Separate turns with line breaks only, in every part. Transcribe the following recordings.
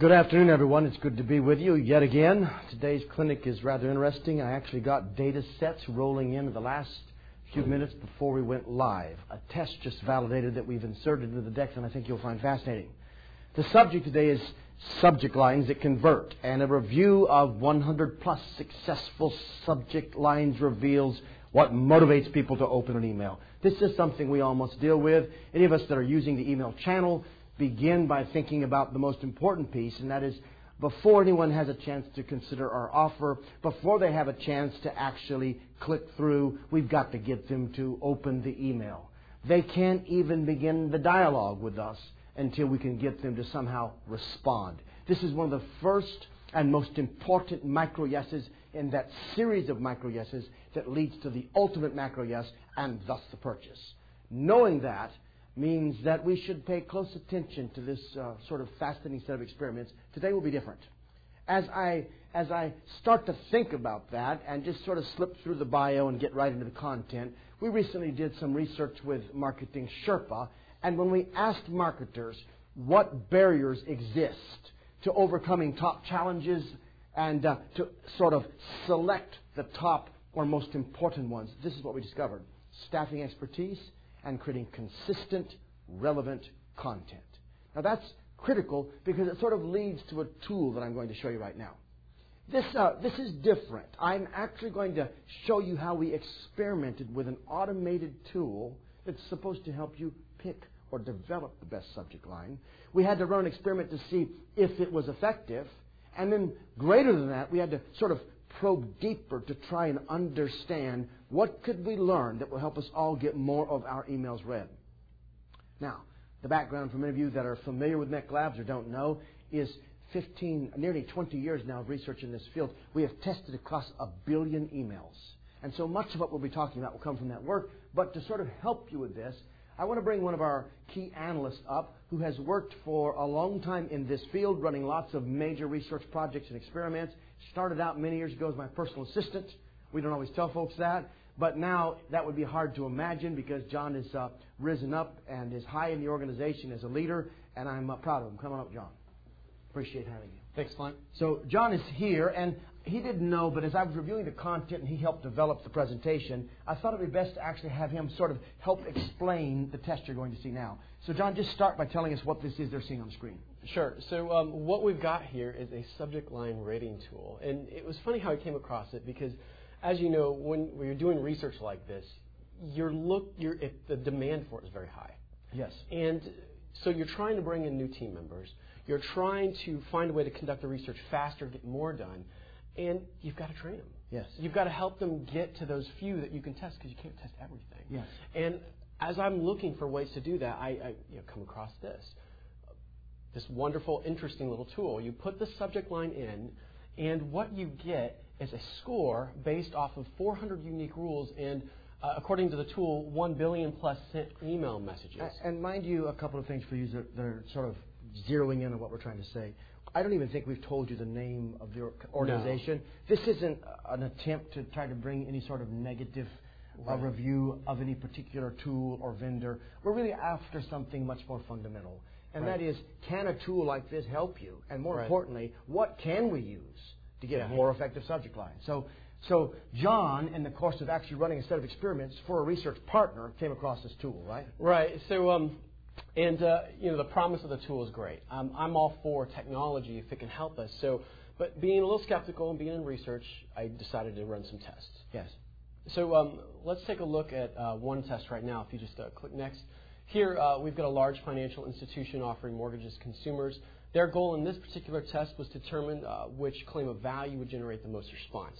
Good afternoon, everyone. It's good to be with you yet again. Today's clinic is rather interesting. I actually got data sets rolling in the last few minutes before we went live. A test just validated that we've inserted into the deck, and I think you'll find fascinating. The subject today is subject lines that convert, and a review of 100 plus successful subject lines reveals what motivates people to open an email. This is something we all must deal with. Any of us that are using the email channel begin by thinking about the most important piece, and that is before anyone has a chance to consider our offer, before they have a chance to actually click through, we've got to get them to open the email. They can't even begin the dialogue with us until we can get them to somehow respond. This is one of the first and most important micro yeses in that series of micro yeses that leads to the ultimate macro yes and thus the purchase. Knowing that, means that we should pay close attention to this uh, sort of fascinating set of experiments. Today will be different. As I, as I start to think about that and just sort of slip through the bio and get right into the content, we recently did some research with Marketing Sherpa, and when we asked marketers what barriers exist to overcoming top challenges and uh, to sort of select the top or most important ones, this is what we discovered staffing expertise and creating consistent, relevant content. Now that's critical because it sort of leads to a tool that I'm going to show you right now. This, uh, this is different. I'm actually going to show you how we experimented with an automated tool that's supposed to help you pick or develop the best subject line. We had to run an experiment to see if it was effective. And then, greater than that, we had to sort of probe deeper to try and understand what could we learn that will help us all get more of our emails read. Now, the background for many of you that are familiar with MEC Labs or don't know is 15, nearly 20 years now of research in this field. We have tested across a billion emails. And so much of what we'll be talking about will come from that work. But to sort of help you with this, I want to bring one of our key analysts up who has worked for a long time in this field, running lots of major research projects and experiments. Started out many years ago as my personal assistant. We don't always tell folks that. But now that would be hard to imagine because John has uh, risen up and is high in the organization as a leader, and I'm uh, proud of him. Come on up, John. Appreciate having you.
Thanks, Flint.
So John is here, and he didn't know, but as I was reviewing the content and he helped develop the presentation, I thought it would be best to actually have him sort of help explain the test you're going to see now. So John, just start by telling us what this is they're seeing on the screen.
Sure. So um, what we've got here is a subject line rating tool, and it was funny how I came across it because, as you know, when, when you're doing research like this, your look, your, the demand for it is very high.
Yes.
And so you're trying to bring in new team members. You're trying to find a way to conduct the research faster, get more done, and you've got to train them.
Yes.
You've got to help them get to those few that you can test because you can't test everything.
Yes.
And as I'm looking for ways to do that, I, I you know, come across this this wonderful, interesting little tool. You put the subject line in, and what you get is a score based off of 400 unique rules and, uh, according to the tool, 1 billion plus sent email messages.
And mind you, a couple of things for you that, that are sort of zeroing in on what we're trying to say. I don't even think we've told you the name of the organization. No. This isn't an attempt to try to bring any sort of negative uh, review of any particular tool or vendor. We're really after something much more fundamental. And right. that is, can a tool like this help you? And more right. importantly, what can we use to get yeah. more effective subject lines? So, so John, in the course of actually running a set of experiments for a research partner, came across this tool, right?
Right. So, um, and uh, you know, the promise of the tool is great. Um, I'm all for technology if it can help us. So, but being a little skeptical and being in research, I decided to run some tests.
Yes.
So um, let's take a look at uh, one test right now. If you just uh, click next. Here, uh, we've got a large financial institution offering mortgages to consumers. Their goal in this particular test was to determine uh, which claim of value would generate the most response.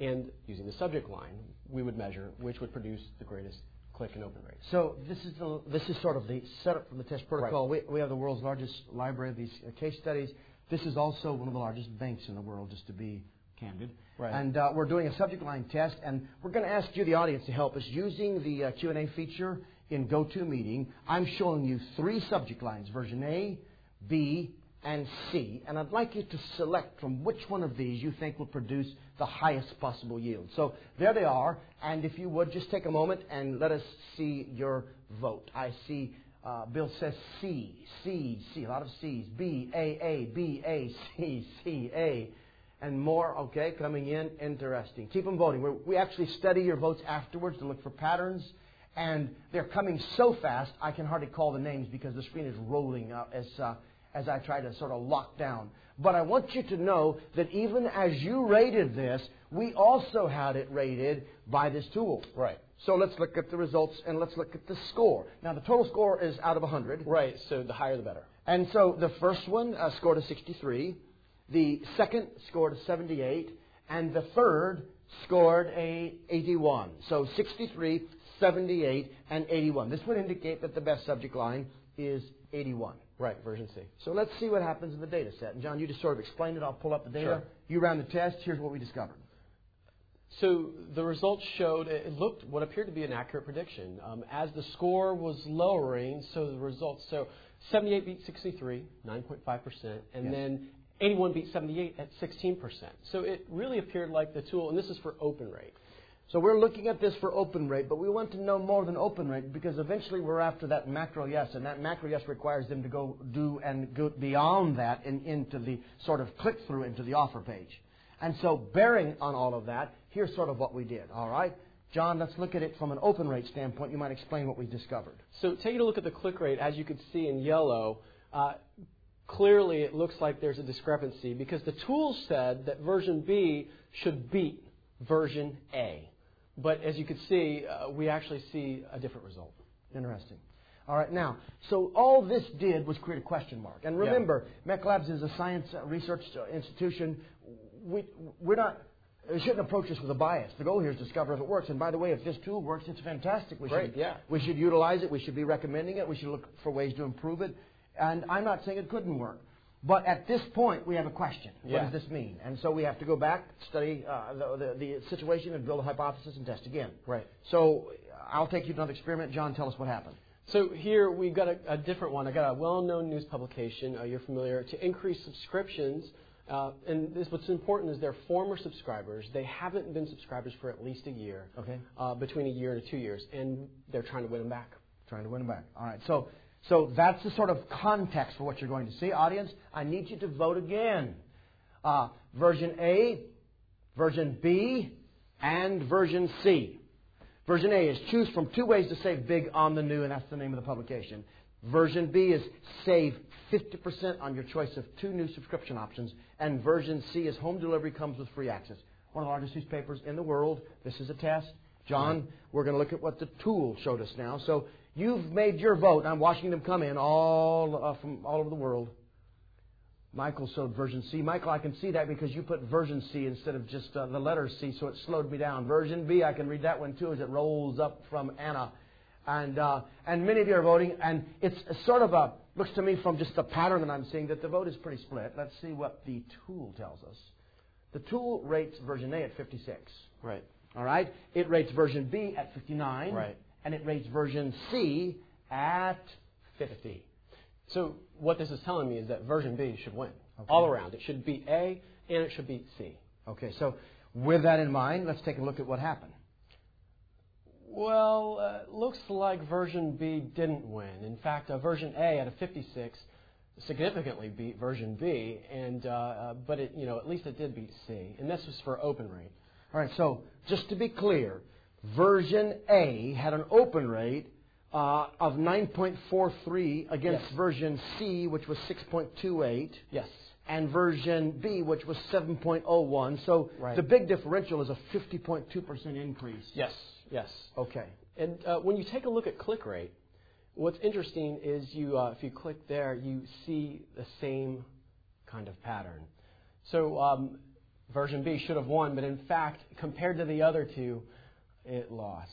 And using the subject line, we would measure which would produce the greatest click and open.
So this is the, this is sort of the setup from the test protocol. Right. We, we have the world's largest library of these uh, case studies. This is also one of the largest banks in the world, just to be candid.
Right.
And uh, we're doing a subject line test, and we're going to ask you, the audience, to help us using the uh, Q&A feature in GoToMeeting. I'm showing you three subject lines: version A, B, and C, and I'd like you to select from which one of these you think will produce the highest possible yield. So there they are, and if you would just take a moment and let us see your vote. I see uh, Bill says C, C, C, a lot of C's. B, A, A, B, A, C, C, A, and more, okay, coming in. Interesting. Keep them voting. We're, we actually study your votes afterwards to look for patterns, and they're coming so fast I can hardly call the names because the screen is rolling out as, uh, as I try to sort of lock down. But I want you to know that even as you rated this, we also had it rated by this tool.
Right.
So let's look at the results and let's look at the score. Now, the total score is out of 100.
Right. So the higher the better.
And so the first one uh, scored a 63, the second scored a 78, and the third scored a 81. So 63, 78, and 81. This would indicate that the best subject line is 81.
Right. Version C.
So let's see what happens in the data set. And John, you just sort of explained it. I'll pull up the data.
Sure.
You ran the test. Here's what we discovered.
So the results showed it looked what appeared to be an accurate prediction. Um, as the score was lowering, so the results so 78 beat 63, 9.5 percent, and
Yes.
then 81 beat 78 at 16 percent. So it really appeared like the tool, and this is for open rate.
So we're looking at this for open rate, but we want to know more than open rate because eventually we're after that macro yes, and that macro yes requires them to go do and go beyond that and into the sort of click through into the offer page. And so bearing on all of that, here's sort of what we did. All right, John, let's look at it from an open rate standpoint. You might explain what we discovered.
So taking a look at the click rate, as you can see in yellow, uh, clearly it looks like there's a discrepancy because the tool said that version B should beat version A. But as you can see, uh, we actually see a different result.
Interesting. All right, now, so all this did was create a question mark. And remember, MEC Labs is a science uh, research uh, institution. We, we're not, we shouldn't approach this with a bias. The goal here is to discover if it works. And by the way, if this tool works, it's fantastic. We
Great,
should,
yeah.
We should utilize it. We should be recommending it. We should look for ways to improve it. And I'm not saying it couldn't work. But at this point, we have a question. What
Yeah.
does this mean? And so we have to go back, study uh, the, the, the situation, and build a hypothesis and test again.
Right.
So I'll take you to another experiment. John, tell us what happened.
So here we've got a, a different one. I got a well-known news publication. Uh, you're familiar to increase subscriptions. Uh, and this, what's important is they're former subscribers. They haven't been subscribers for at least a year.
Okay.
Uh, between a year to two years, and they're trying to win them back.
Trying to win them back. All right. So, so that's the sort of context for what you're going to see. Audience, I need you to vote again. Uh, version A, version B, and version C. Version A is choose from two ways to save big on the new, and that's the name of the publication. Version B is save 50% on your choice of two new subscription options. And version C is home delivery comes with free access. One of the largest newspapers in the world. This is a test. John, we're going to look at what the tool showed us now. So you've made your vote. I'm watching them come in all uh, from all over the world. Michael showed version C. Michael, I can see that because you put version C instead of just uh, the letter C, so it slowed me down. Version B, I can read that one too as it rolls up from Anna. And, uh, and many of you are voting, and it's sort of a, looks to me from just the pattern that I'm seeing that the vote is pretty split. Let's see what the tool tells us. The tool rates version A at 56.
Right.
All right? It rates version B at 59.
Right.
And it rates version C at 50.
So what this is telling me is that version B should win all around. It should beat A and it should beat C.
Okay, so with that in mind, let's take a look at what happened.
Well, uh, looks like version B didn't win. In fact, uh, version A at a 56 significantly beat version B, and uh, uh, but it you know at least it did beat C, and this was for open rate.
All right, so just to be clear, version A had an open rate uh, of 9.43 against
Yes.
version C, which was 6.28.
Yes.
And version B, which was 7.01. So
Right.
the big differential is a 50.2% increase.
Yes. Yes.
Okay.
And uh, when you take a look at click rate, what's interesting is you, uh, if you click there, you see the same kind of pattern. So um, version B should have won, but in fact, compared to the other two, it lost.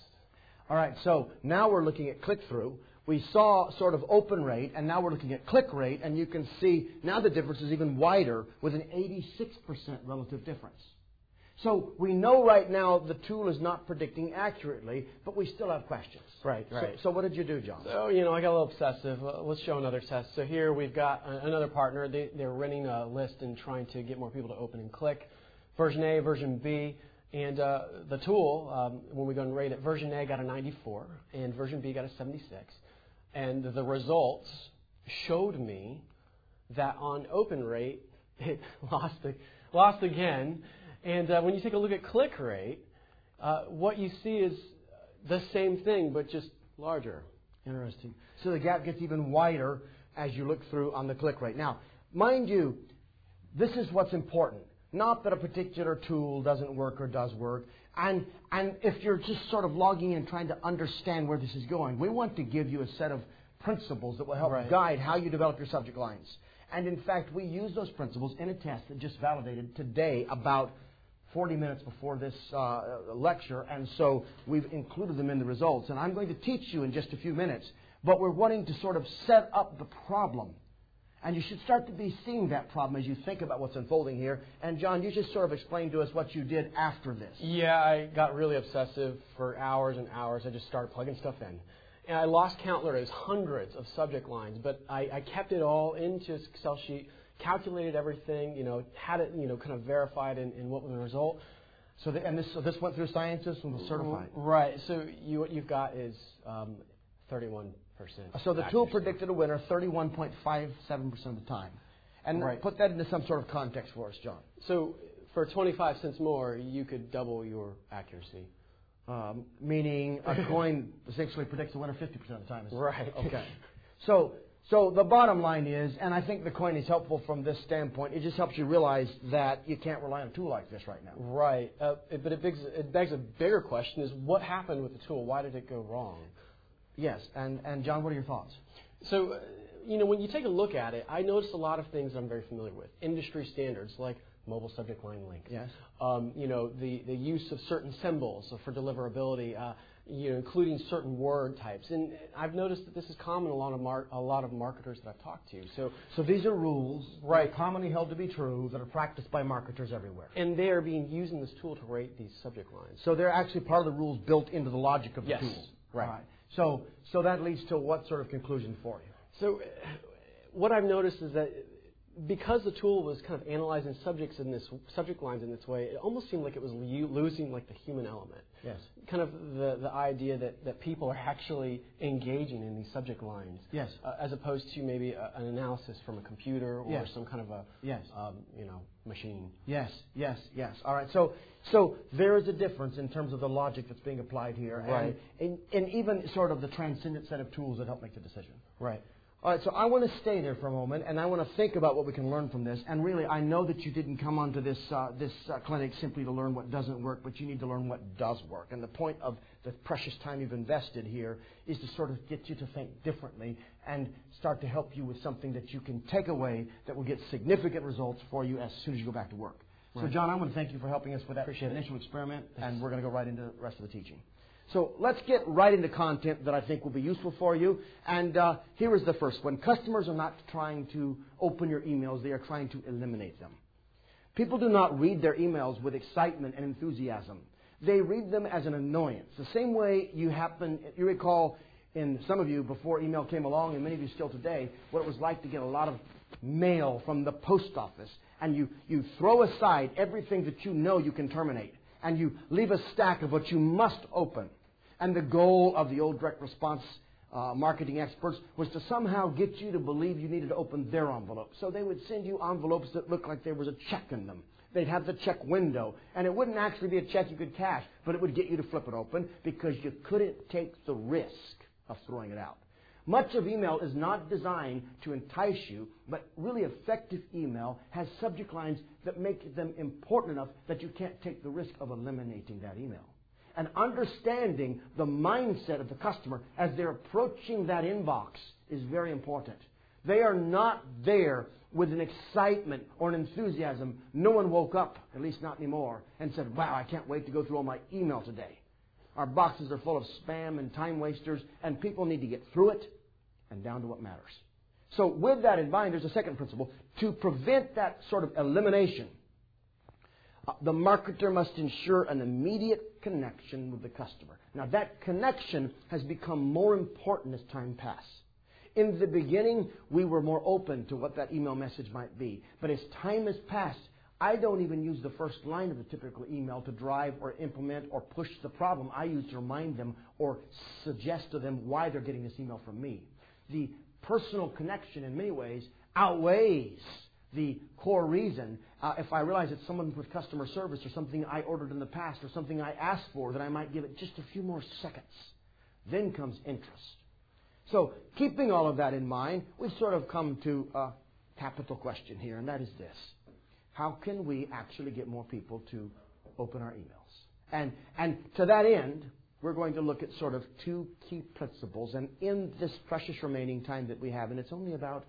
All right, so now we're looking at click through. We saw sort of open rate, and now we're looking at click rate, and you can see now the difference is even wider with an 86% relative difference. So we know right now the tool is not predicting accurately, but we still have questions.
Right,
So-
right.
So, what did you do, John?
So, you know, I got a little obsessive. Uh, let's show another test. So here we've got another partner. They, they're running a list and trying to get more people to open and click. Version A, version B. And uh, the tool, um, when we go and rate it, version A got a 94 and version B got a 76. And the results showed me that on open rate, it lost, lost again. And uh, when you take a look at click rate, uh, what you see is the same thing, but just larger.
Interesting. So the gap gets even wider as you look through on the click rate. Now, mind you, this is what's important. Not that a particular tool doesn't work or does work. And, and if you're just sort of logging in trying to understand where this is going, we want to give you a set of principles that will help
Right.
guide how you develop your subject lines. And in fact, we use those principles in a test that just validated today about 40 minutes before this uh, lecture, and so we've included them in the results. And I'm going to teach you in just a few minutes, but we're wanting to sort of set up the problem. And you should start to be seeing that problem as you think about what's unfolding here. And John, you just sort of explain to us what you did after this.
Yeah, I got really obsessive for hours and hours. I just started plugging stuff in. And I lost count. It was hundreds of subject lines, but I, I kept it all into Excel sheet, calculated everything, you know, had it, you know, kind of verified in, in what was the result.
So, the, and this, so this went through scientists and was certified.
Right. So you, what you've got is um, 31%.
So the tool
accuracy.
predicted a winner 31.57% of the time. And
Right.
put that into some sort of context for us, John.
So for 25 cents more, you could double your accuracy.
Um, meaning a coin essentially predicts the winner 50% of the time. Is-
Right.
Okay. So, so the bottom line is, and I think the coin is helpful from this standpoint, it just helps you realize that you can't rely on a tool like this right now.
Right. Uh, it- but it begs, it begs a bigger question is what happened with the tool? Why did it go wrong?
Yes, and, and John, what are your thoughts?
So, uh, you know, when you take a look at it, I noticed a lot of things I'm very familiar with. Industry standards like mobile subject line length.
Yes.
Um, you know, the, the use of certain symbols for deliverability, uh, you know, including certain word types. And I've noticed that this is common a lot of, mar- a lot of marketers that I've talked to. So,
So these are rules
Right.
commonly held to be true that are practiced by marketers everywhere.
and they are being used in this tool to rate these subject lines.
So they're actually part of the rules built into the logic of the
Yes,
tool.
right.
All So, so that leads to what sort of conclusion for you?
So, what I've noticed is that because the tool was kind of analyzing subjects in this subject lines in this way, it almost seemed like it was lo- losing like the human element.
Yes.
Kind of the, the idea that, that people are actually engaging in these subject lines.
Yes.
Uh, as opposed to maybe a, an analysis from a computer or
Yes.
some kind of a
Yes.
um, you know machine.
Yes, yes, yes. All right. So, so there is a difference in terms of the logic that's being applied here,
Right.
And, and, and even sort of the transcendent set of tools that help make the decision.
Right.
All right. So I want to stay there for a moment, and I want to think about what we can learn from this. And really, I know that you didn't come onto this uh, this uh, clinic simply to learn what doesn't work, but you need to learn what does work. And the point of the precious time you've invested here is to sort of get you to think differently and start to help you with something that you can take away that will get significant results for you as soon as you go back to work. So, John, I want to thank you for helping us with that
Appreciate it.
initial experiment,
Thanks.
and we're going to go right into the rest of the teaching. So let's get right into content that I think will be useful for you. And uh, here is the first one. Customers are not trying to open your emails, they are trying to eliminate them. People do not read their emails with excitement and enthusiasm. They read them as an annoyance. The same way you happen, you recall in some of you before email came along, and many of you still today, what it was like to get a lot of mail from the post office. And you, you throw aside everything that you know you can terminate. And you leave a stack of what you must open. And the goal of the old direct response uh, marketing experts was to somehow get you to believe you needed to open their envelope. So they would send you envelopes that looked like there was a check in them. They'd have the check window, and it wouldn't actually be a check you could cash, but it would get you to flip it open because you couldn't take the risk of throwing it out. Much of email is not designed to entice you, but really effective email has subject lines that make them important enough that you can't take the risk of eliminating that email and understanding the mindset of the customer as they're approaching that inbox is very important. They are not there with an excitement or an enthusiasm. No one woke up, at least not anymore, and said, Wow, I can't wait to go through all my email today. Our boxes are full of spam and time wasters, and people need to get through it and down to what matters. So, with that in mind, there's a second principle. To prevent that sort of elimination, Uh, the marketer must ensure an immediate connection with the customer. Now, that connection has become more important as time passes. In the beginning, we were more open to what that email message might be. But as time has passed, I don't even use the first line of the typical email to drive or implement or push the problem. I use to remind them or suggest to them why they're getting this email from me. The personal connection, in many ways, outweighs the core reason. Uh, if I realize it's someone with customer service or something I ordered in the past or something I asked for, that I might give it just a few more seconds. Then comes interest. So, keeping all of that in mind, we've sort of come to a capital question here, and that is this how can we actually get more people to open our emails? And, and to that end, we're going to look at sort of two key principles. And in this precious remaining time that we have, and it's only about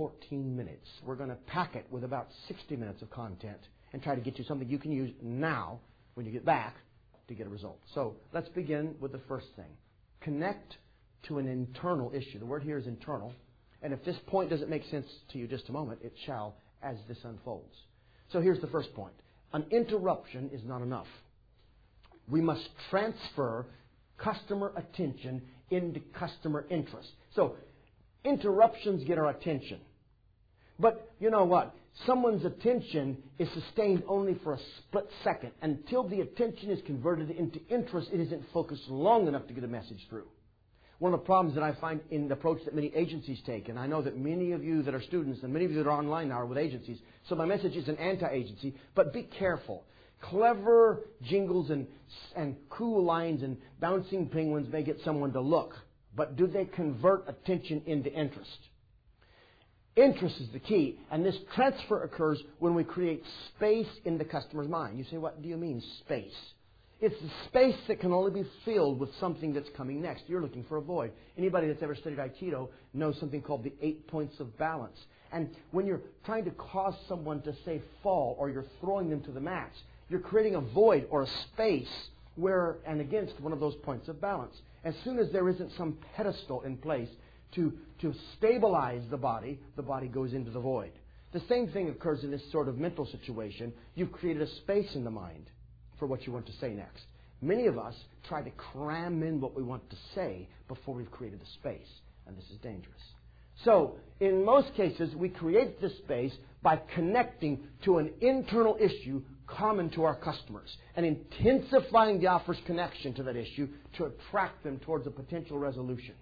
14 minutes, we're going to pack it with about 60 minutes of content and try to get you something you can use now when you get back to get a result. So let's begin with the first thing connect to an internal issue. The word here is internal. And if this point doesn't make sense to you just a moment, it shall as this unfolds. So here's the first point an interruption is not enough. We must transfer customer attention into customer interest. So interruptions get our attention. But you know what? Someone's attention is sustained only for a split second. Until the attention is converted into interest, it isn't focused long enough to get a message through. One of the problems that I find in the approach that many agencies take, and I know that many of you that are students and many of you that are online now are with agencies, so my message is an anti-agency, but be careful. Clever jingles and, and cool lines and bouncing penguins may get someone to look, but do they convert attention into interest? Interest is the key, and this transfer occurs when we create space in the customer's mind. You say, what do you mean, space? It's the space that can only be filled with something that's coming next. You're looking for a void. Anybody that's ever studied Aikido knows something called the eight points of balance. And when you're trying to cause someone to say fall or you're throwing them to the mats, you're creating a void or a space where and against one of those points of balance. As soon as there isn't some pedestal in place to, to stabilize the body, the body goes into the void. The same thing occurs in this sort of mental situation. You've created a space in the mind for what you want to say next. Many of us try to cram in what we want to say before we've created the space, and this is dangerous. So, in most cases, we create this space by connecting to an internal issue common to our customers and intensifying the offer's connection to that issue to attract them towards a potential resolution.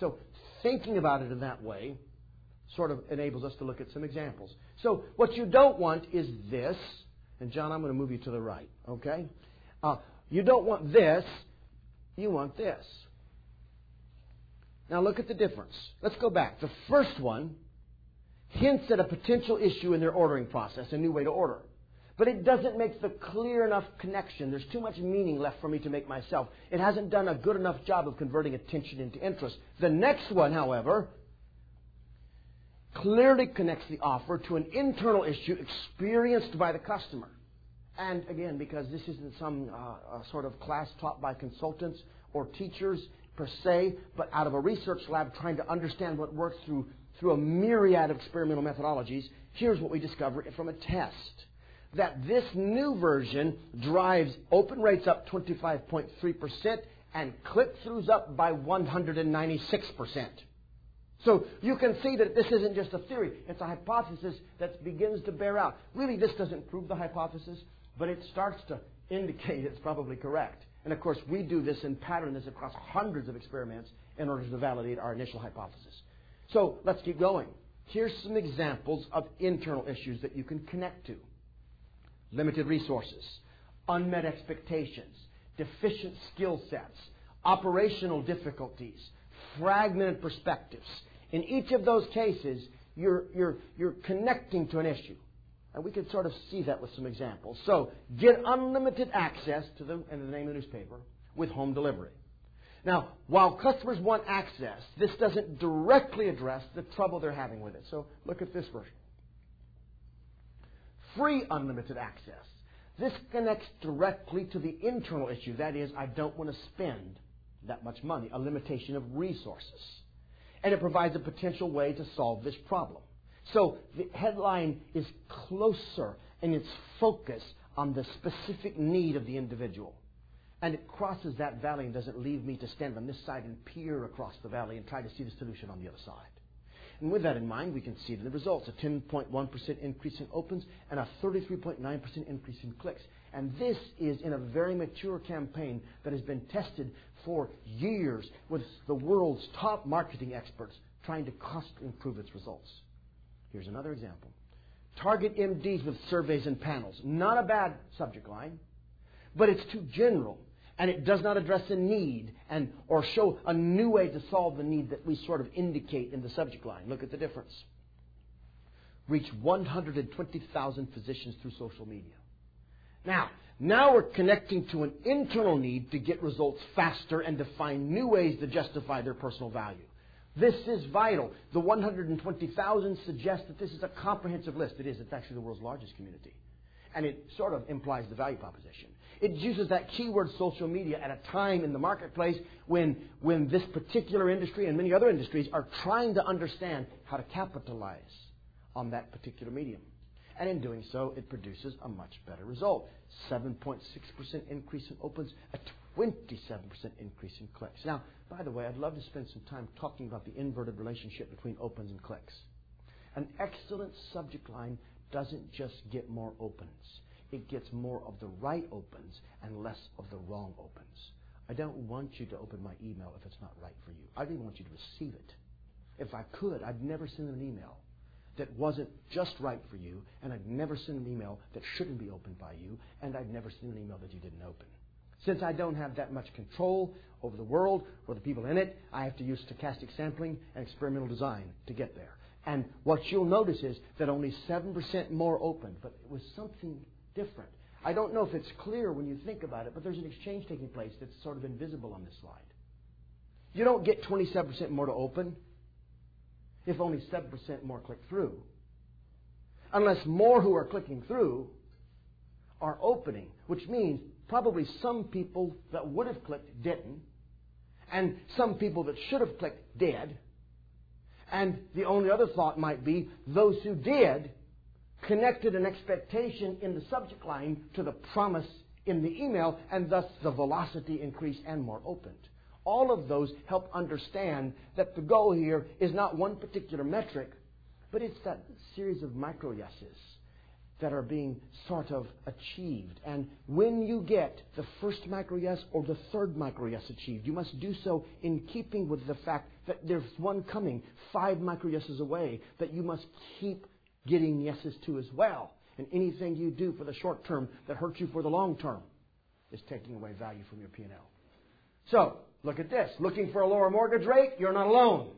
So, thinking about it in that way sort of enables us to look at some examples. So, what you don't want is this and John, I'm going to move you to the right, okay? Uh, you don't want this, you want this. Now look at the difference. Let's go back. The first one hints at a potential issue in their ordering process, a new way to order. But it doesn't make the clear enough connection. There's too much meaning left for me to make myself. It hasn't done a good enough job of converting attention into interest. The next one, however, clearly connects the offer to an internal issue experienced by the customer. And again, because this isn't some uh, sort of class taught by consultants or teachers per se, but out of a research lab trying to understand what works through, through a myriad of experimental methodologies, here's what we discover from a test. That this new version drives open rates up 25.3% and click throughs up by 196%. So you can see that this isn't just a theory, it's a hypothesis that begins to bear out. Really, this doesn't prove the hypothesis, but it starts to indicate it's probably correct. And of course, we do this and pattern this across hundreds of experiments in order to validate our initial hypothesis. So let's keep going. Here's some examples of internal issues that you can connect to limited resources, unmet expectations, deficient skill sets, operational difficulties, fragmented perspectives. In each of those cases, you're, you're, you're connecting to an issue. And we can sort of see that with some examples. So, get unlimited access to them in the name of the newspaper with home delivery. Now, while customers want access, this doesn't directly address the trouble they're having with it. So, look at this version. Free unlimited access. This connects directly to the internal issue. That is, I don't want to spend that much money, a limitation of resources. And it provides a potential way to solve this problem. So the headline is closer in its focus on the specific need of the individual. And it crosses that valley and doesn't leave me to stand on this side and peer across the valley and try to see the solution on the other side. And with that in mind, we can see the results a 10.1% increase in opens and a 33.9% increase in clicks. And this is in a very mature campaign that has been tested for years with the world's top marketing experts trying to cost improve its results. Here's another example. Target MDs with surveys and panels. Not a bad subject line, but it's too general and it does not address a need and or show a new way to solve the need that we sort of indicate in the subject line. Look at the difference. Reach 120,000 physicians through social media. Now, now we're connecting to an internal need to get results faster and to find new ways to justify their personal value. This is vital. The 120,000 suggests that this is a comprehensive list. It is. It's actually the world's largest community. And it sort of implies the value proposition. It uses that keyword social media at a time in the marketplace when, when this particular industry and many other industries are trying to understand how to capitalize on that particular medium. And in doing so, it produces a much better result. 7.6% increase in opens, a 27% increase in clicks. Now, by the way, I'd love to spend some time talking about the inverted relationship between opens and clicks. An excellent subject line doesn't just get more opens it gets more of the right opens and less of the wrong opens. I don't want you to open my email if it's not right for you. I even want you to receive it. If I could, I'd never send an email that wasn't just right for you, and I'd never send an email that shouldn't be opened by you, and I'd never send an email that you didn't open. Since I don't have that much control over the world or the people in it, I have to use stochastic sampling and experimental design to get there. And what you'll notice is that only 7% more opened, but it was something different. I don't know if it's clear when you think about it, but there's an exchange taking place that's sort of invisible on this slide. You don't get 27% more to open if only 7% more click through. Unless more who are clicking through are opening, which means probably some people that would have clicked didn't, and some people that should have clicked did. And the only other thought might be those who did connected an expectation in the subject line to the promise in the email, and thus the velocity increased and more opened. All of those help understand that the goal here is not one particular metric, but it's that series of micro yeses that are being sort of achieved. And when you get the first micro yes or the third micro yes achieved, you must do so in keeping with the fact that there's one coming five micro yeses away that you must keep getting yeses to as well. And anything you do for the short term that hurts you for the long term is taking away value from your P&L. So, look at this. Looking for a lower mortgage rate? You're not alone.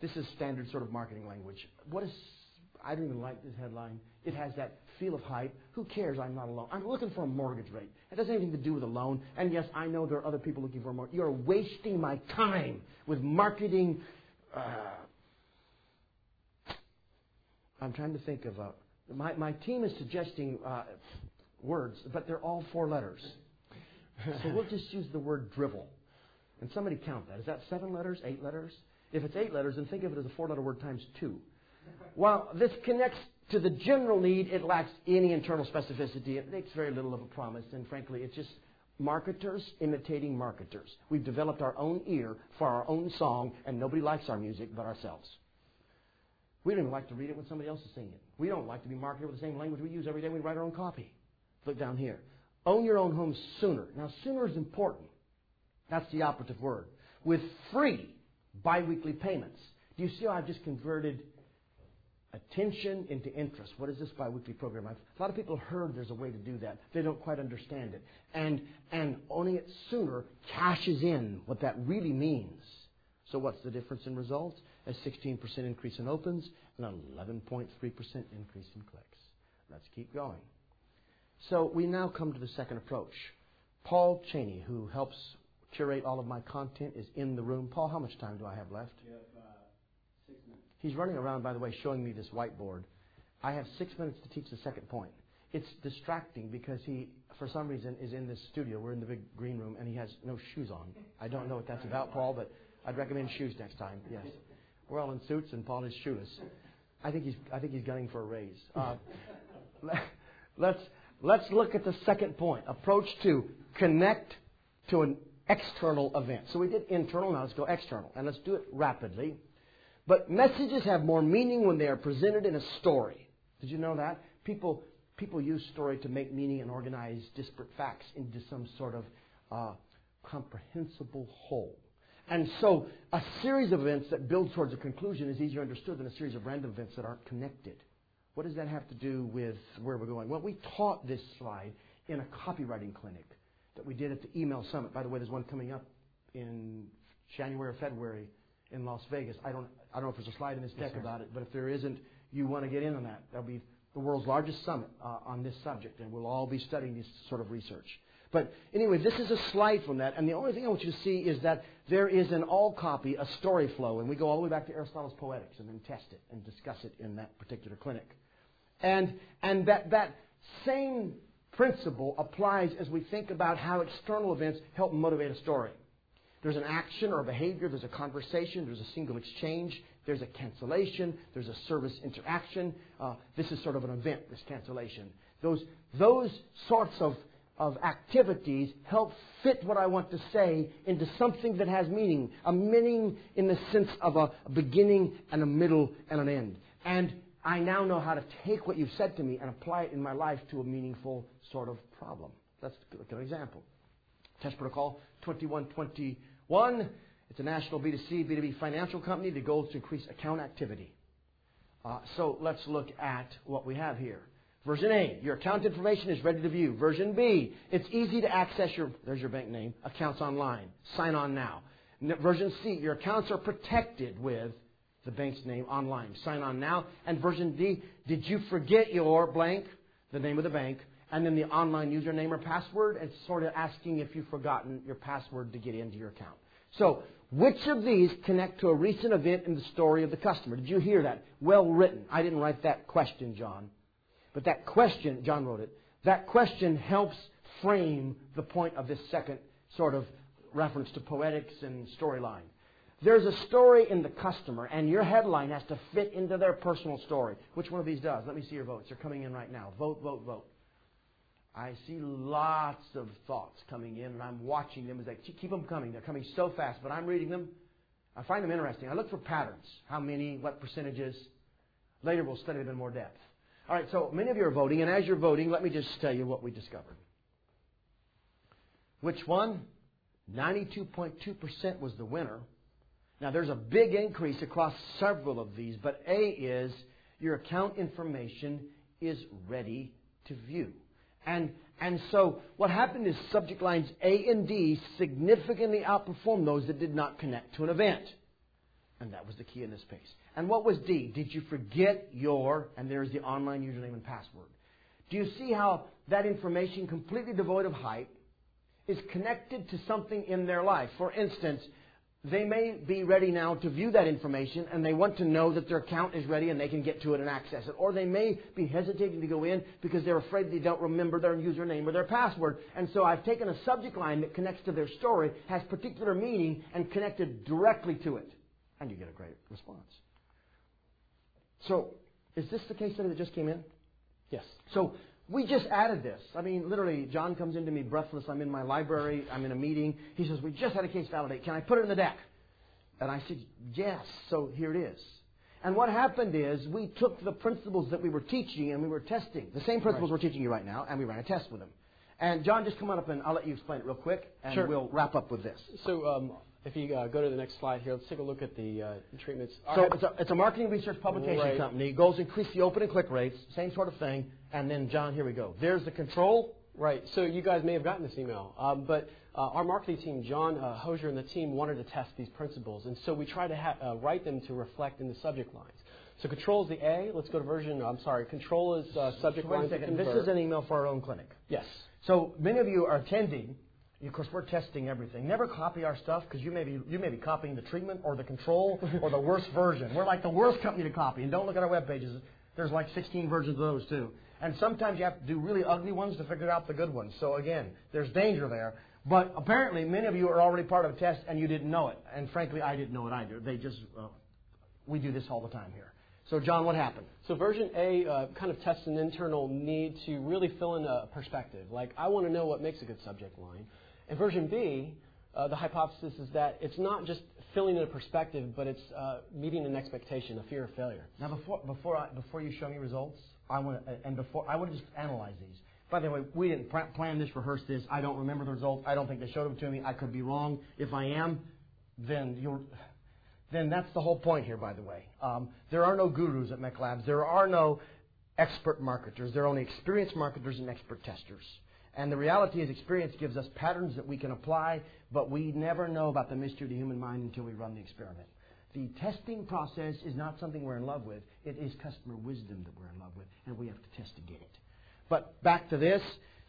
This is standard sort of marketing language. What is, I don't even like this headline. It has that feel of hype. Who cares? I'm not alone. I'm looking for a mortgage rate. It doesn't have anything to do with a loan. And yes, I know there are other people looking for a mortgage. You're wasting my time with marketing uh, I'm trying to think of a. My, my team is suggesting uh, words, but they're all four letters. so we'll just use the word drivel. And somebody count that. Is that seven letters, eight letters? If it's eight letters, then think of it as a four letter word times two. While this connects to the general need, it lacks any internal specificity. It makes very little of a promise, and frankly, it's just marketers imitating marketers. We've developed our own ear for our own song, and nobody likes our music but ourselves. We don't even like to read it when somebody else is singing it. We don't like to be marketed with the same language we use every day we write our own copy. Look down here. Own your own home sooner. Now, sooner is important. That's the operative word. With free biweekly payments. Do you see how I've just converted attention into interest? What is this biweekly program? I've, a lot of people heard there's a way to do that. They don't quite understand it. And, and owning it sooner cashes in what that really means. So what's the difference in results? A 16% increase in opens and an 11.3% increase in clicks. Let's keep going. So we now come to the second approach. Paul Cheney, who helps curate all of my content, is in the room. Paul, how much time do I have left?
You have uh, six minutes.
He's running around, by the way, showing me this whiteboard. I have six minutes to teach the second point. It's distracting because he, for some reason, is in this studio. We're in the big green room, and he has no shoes on. I don't know what that's about, Paul, but I'd recommend shoes next time. Yes, we're all in suits, and Paul is shoeless. I think he's I think he's gunning for a raise. Uh, let's, let's look at the second point. Approach to connect to an external event. So we did internal, now let's go external. And let's do it rapidly. But messages have more meaning when they are presented in a story. Did you know that? People, people use story to make meaning and organize disparate facts into some sort of uh, comprehensible whole. And so a series of events that build towards a conclusion is easier understood than a series of random events that aren't connected. What does that have to do with where we're going? Well, we taught this slide in a copywriting clinic that we did at the email summit. By the way, there's one coming up in January or February in Las Vegas. I don't, I don't know if there's a slide in this deck
yes,
about it, but if there isn't, you want to get in on that. That'll be the world's largest summit uh, on this subject, and we'll all be studying this sort of research. But anyway, this is a slide from that, and the only thing I want you to see is that there is an all copy, a story flow, and we go all the way back to Aristotle's Poetics and then test it and discuss it in that particular clinic. And, and that, that same principle applies as we think about how external events help motivate a story. There's an action or a behavior, there's a conversation, there's a single exchange, there's a cancellation, there's a service interaction. Uh, this is sort of an event, this cancellation. Those, those sorts of, of activities help fit what I want to say into something that has meaning. A meaning in the sense of a, beginning and a middle and an end. And I now know how to take what you've said to me and apply it in my life to a meaningful sort of problem. Let's look at an example. Test protocol 2121 one, it's a national B2C, B2B financial company. The goal is to increase account activity. Uh, so let's look at what we have here. Version A, your account information is ready to view. Version B, it's easy to access your, there's your bank name, accounts online. Sign on now. Version C, your accounts are protected with the bank's name online. Sign on now. And version D, did you forget your blank, the name of the bank, and then the online username or password? It's sort of asking if you've forgotten your password to get into your account. So, which of these connect to a recent event in the story of the customer? Did you hear that? Well written. I didn't write that question, John. But that question, John wrote it, that question helps frame the point of this second sort of reference to poetics and storyline. There's a story in the customer, and your headline has to fit into their personal story. Which one of these does? Let me see your votes. They're coming in right now. Vote, vote, vote. I see lots of thoughts coming in, and I'm watching them as they keep them coming. They're coming so fast, but I'm reading them. I find them interesting. I look for patterns. How many, what percentages. Later we'll study them in more depth. All right, so many of you are voting, and as you're voting, let me just tell you what we discovered. Which one? 92.2% was the winner. Now, there's a big increase across several of these, but A is your account information is ready to view. And, and so what happened is subject lines A and D significantly outperformed those that did not connect to an event. And that was the key in this case. And what was D? Did you forget your, and there's the online username and password. Do you see how that information, completely devoid of hype, is connected to something in their life? For instance, they may be ready now to view that information and they want to know that their account is ready and they can get to it and access it. Or they may be hesitating to go in because they're afraid they don't remember their username or their password. And so I've taken a subject line that connects to their story, has particular meaning, and connected directly to it. And you get a great response. So, is this the case study that just came in?
Yes.
So, we just added this. I mean, literally, John comes into me breathless. I'm in my library. I'm in a meeting. He says, We just had a case validate. Can I put it in the deck? And I said, Yes. So here it is. And what happened is we took the principles that we were teaching and we were testing. The same principles right. we're teaching you right now, and we ran a test with them. And John, just come on up and I'll let you explain it real quick, and
sure.
we'll wrap up with this.
So um, if you uh, go to the next slide here, let's take a look at the uh, treatments.
So it's a, it's a, marketing research publication
right.
company. Goals increase the open and click rates, same sort of thing. And then, John, here we go. There's the control.
Right. So you guys may have gotten this email, um, but uh, our marketing team, John uh, Hosier and the team, wanted to test these principles, and so we tried to ha- uh, write them to reflect in the subject lines. So control is the A. Let's go to version. I'm sorry. Control is uh, subject
so
line.
Wait a second. This is an email for our own clinic.
Yes.
So many of you are attending of course, we're testing everything. Never copy our stuff because you may be you may be copying the treatment or the control or the worst version. We're like the worst company to copy. And don't look at our web pages. There's like 16 versions of those too. And sometimes you have to do really ugly ones to figure out the good ones. So again, there's danger there. But apparently, many of you are already part of a test and you didn't know it. And frankly, I didn't know it either. They just uh, we do this all the time here. So, John, what happened?
So version A uh, kind of tests an internal need to really fill in a perspective. Like, I want to know what makes a good subject line. And version B, uh, the hypothesis is that it's not just filling in a perspective, but it's uh, meeting an expectation, a fear of failure.
Now, before before I, before you show me results, I want to, and before I want to just analyze these. By the way, we didn't plan this, rehearse this. I don't remember the results. I don't think they showed them to me. I could be wrong. If I am, then you're then that's the whole point here, by the way. Um, there are no gurus at MEC Labs. There are no expert marketers. There are only experienced marketers and expert testers. And the reality is, experience gives us patterns that we can apply, but we never know about the mystery of the human mind until we run the experiment. The testing process is not something we're in love with. It is customer wisdom that we're in love with, and we have to test to get it. But back to this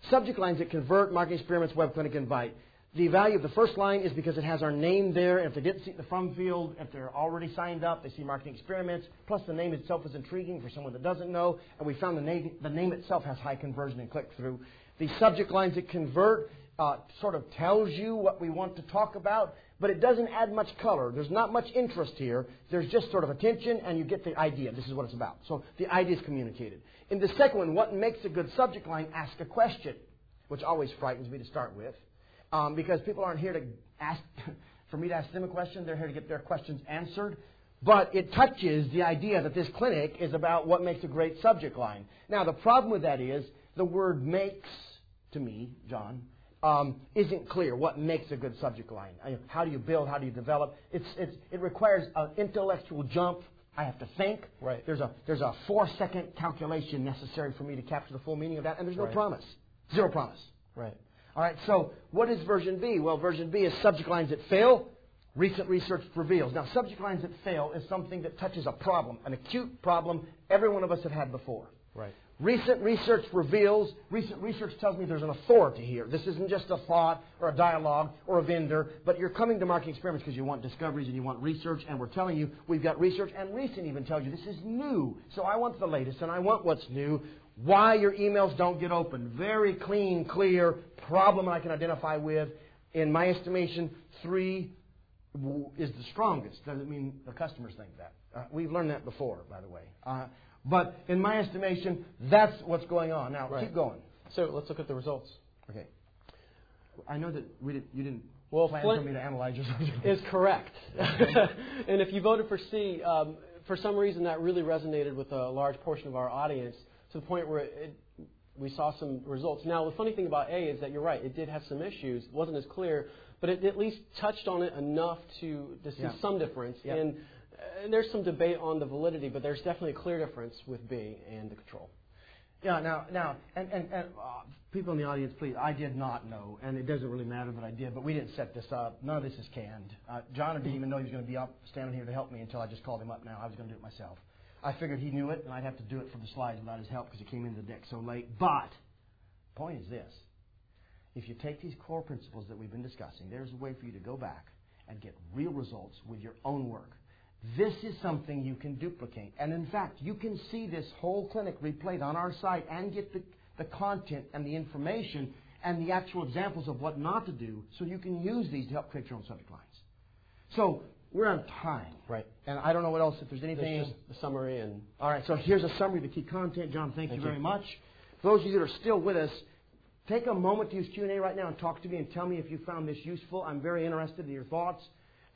subject lines that convert, marketing experiments, web clinic, invite. The value of the first line is because it has our name there. If they didn't see the from field, if they're already signed up, they see marketing experiments. Plus, the name itself is intriguing for someone that doesn't know. And we found the name, the name itself has high conversion and click through. The subject lines that convert uh, sort of tells you what we want to talk about, but it doesn't add much color. There's not much interest here. There's just sort of attention, and you get the idea. This is what it's about. So the idea is communicated. In the second one, what makes a good subject line? Ask a question, which always frightens me to start with um, because people aren't here to ask for me to ask them a question. They're here to get their questions answered. But it touches the idea that this clinic is about what makes a great subject line. Now, the problem with that is the word makes, to me, John, um, isn't clear what makes a good subject line. I, how do you build? How do you develop? It's, it's, it requires an intellectual jump. I have to think.
Right.
There's a, there's a four second calculation necessary for me to capture the full meaning of that, and there's no
Right.
promise. Zero promise.
Right.
All right, so what is version B? Well, version B is subject lines that fail. Recent research reveals. Now, subject lines that fail is something that touches a problem, an acute problem every one of us have had before.
Right.
Recent research reveals, recent research tells me there's an authority here. This isn't just a thought or a dialogue or a vendor, but you're coming to marketing experiments because you want discoveries and you want research, and we're telling you we've got research, and recent even tells you this is new. So I want the latest and I want what's new. Why your emails don't get open. Very clean, clear problem I can identify with. In my estimation, three is the strongest. Doesn't mean the customers think that. Uh, we've learned that before, by the way. Uh, but in my estimation, that's what's going on. Now,
Right.
keep going.
So let's look at the results.
Okay. I know that we did, you didn't
Well,
plan
Flint
for me to analyze your subject.
is correct. and if you voted for C, um, for some reason that really resonated with a large portion of our audience to the point where it, we saw some results. Now, the funny thing about A is that you're right, it did have some issues, it wasn't as clear, but it at least touched on it enough to, to see
Yeah.
some difference.
Yeah.
And, and there's some debate on the validity, but there's definitely a clear difference with B and the control.
Yeah, now, now, and, and, and uh, people in the audience, please, I did not know, and it doesn't really matter that I did, but we didn't set this up. None of this is canned. Uh, John didn't even know he was going to be up, standing here to help me until I just called him up now. I was going to do it myself. I figured he knew it, and I'd have to do it for the slides without his help because he came into the deck so late. But, the point is this. If you take these core principles that we've been discussing, there's a way for you to go back and get real results with your own work. This is something you can duplicate. And in fact, you can see this whole clinic replayed on our site and get the, the content and the information and the actual examples of what not to do so you can use these to help create your own subject lines. So, we're on time.
Right.
And I don't know what else, if there's anything.
There's just the summary and
All right, so here's a summary of the key content. John, thank,
Thank
you very
you.
much. For those of you that are still with us, take a moment to use Q&A right now and talk to me and tell me if you found this useful. I'm very interested in your thoughts.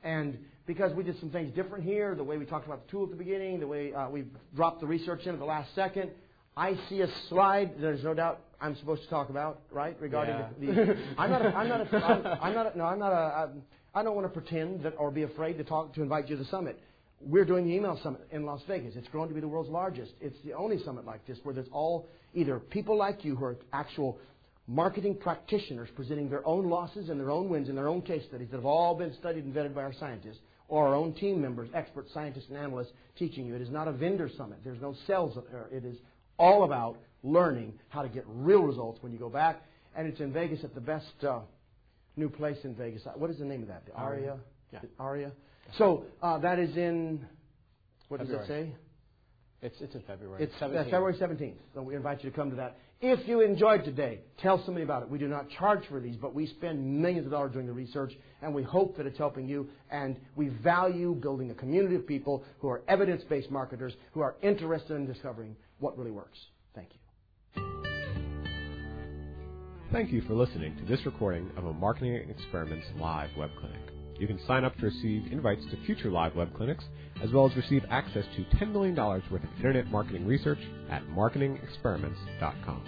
And because we did some things different here, the way we talked about the tool at the beginning, the way uh, we dropped the research in at the last second, I see a slide. There's no doubt I'm supposed to talk about, right? Regarding
Yeah.
the, the I'm not. A, I'm not. A, I'm, I'm not. A, no, I'm not a. I'm, I don't want to pretend that or be afraid to talk to invite you to the summit. We're doing the email summit in Las Vegas. It's growing to be the world's largest. It's the only summit like this where there's all either people like you who are actual marketing practitioners presenting their own losses and their own wins and their own case studies that have all been studied and vetted by our scientists, or our own team members, experts, scientists, and analysts teaching you. It is not a vendor summit. There's no sales there. It is all about learning how to get real results when you go back. And it's in Vegas at the best uh, new place in Vegas. What is the name of that? The Aria?
Yeah.
The Aria? So uh, that is in, what does it say?
it's, it's in February.
It's uh, February 17th. So we invite you to come to that. If you enjoyed today, tell somebody about it. We do not charge for these, but we spend millions of dollars doing the research, and we hope that it's helping you. And we value building a community of people who are evidence based marketers who are interested in discovering what really works.
Thank you for listening to this recording of a Marketing Experiments live web clinic. You can sign up to receive invites to future live web clinics, as well as receive access to $10 million worth of internet marketing research at marketingexperiments.com.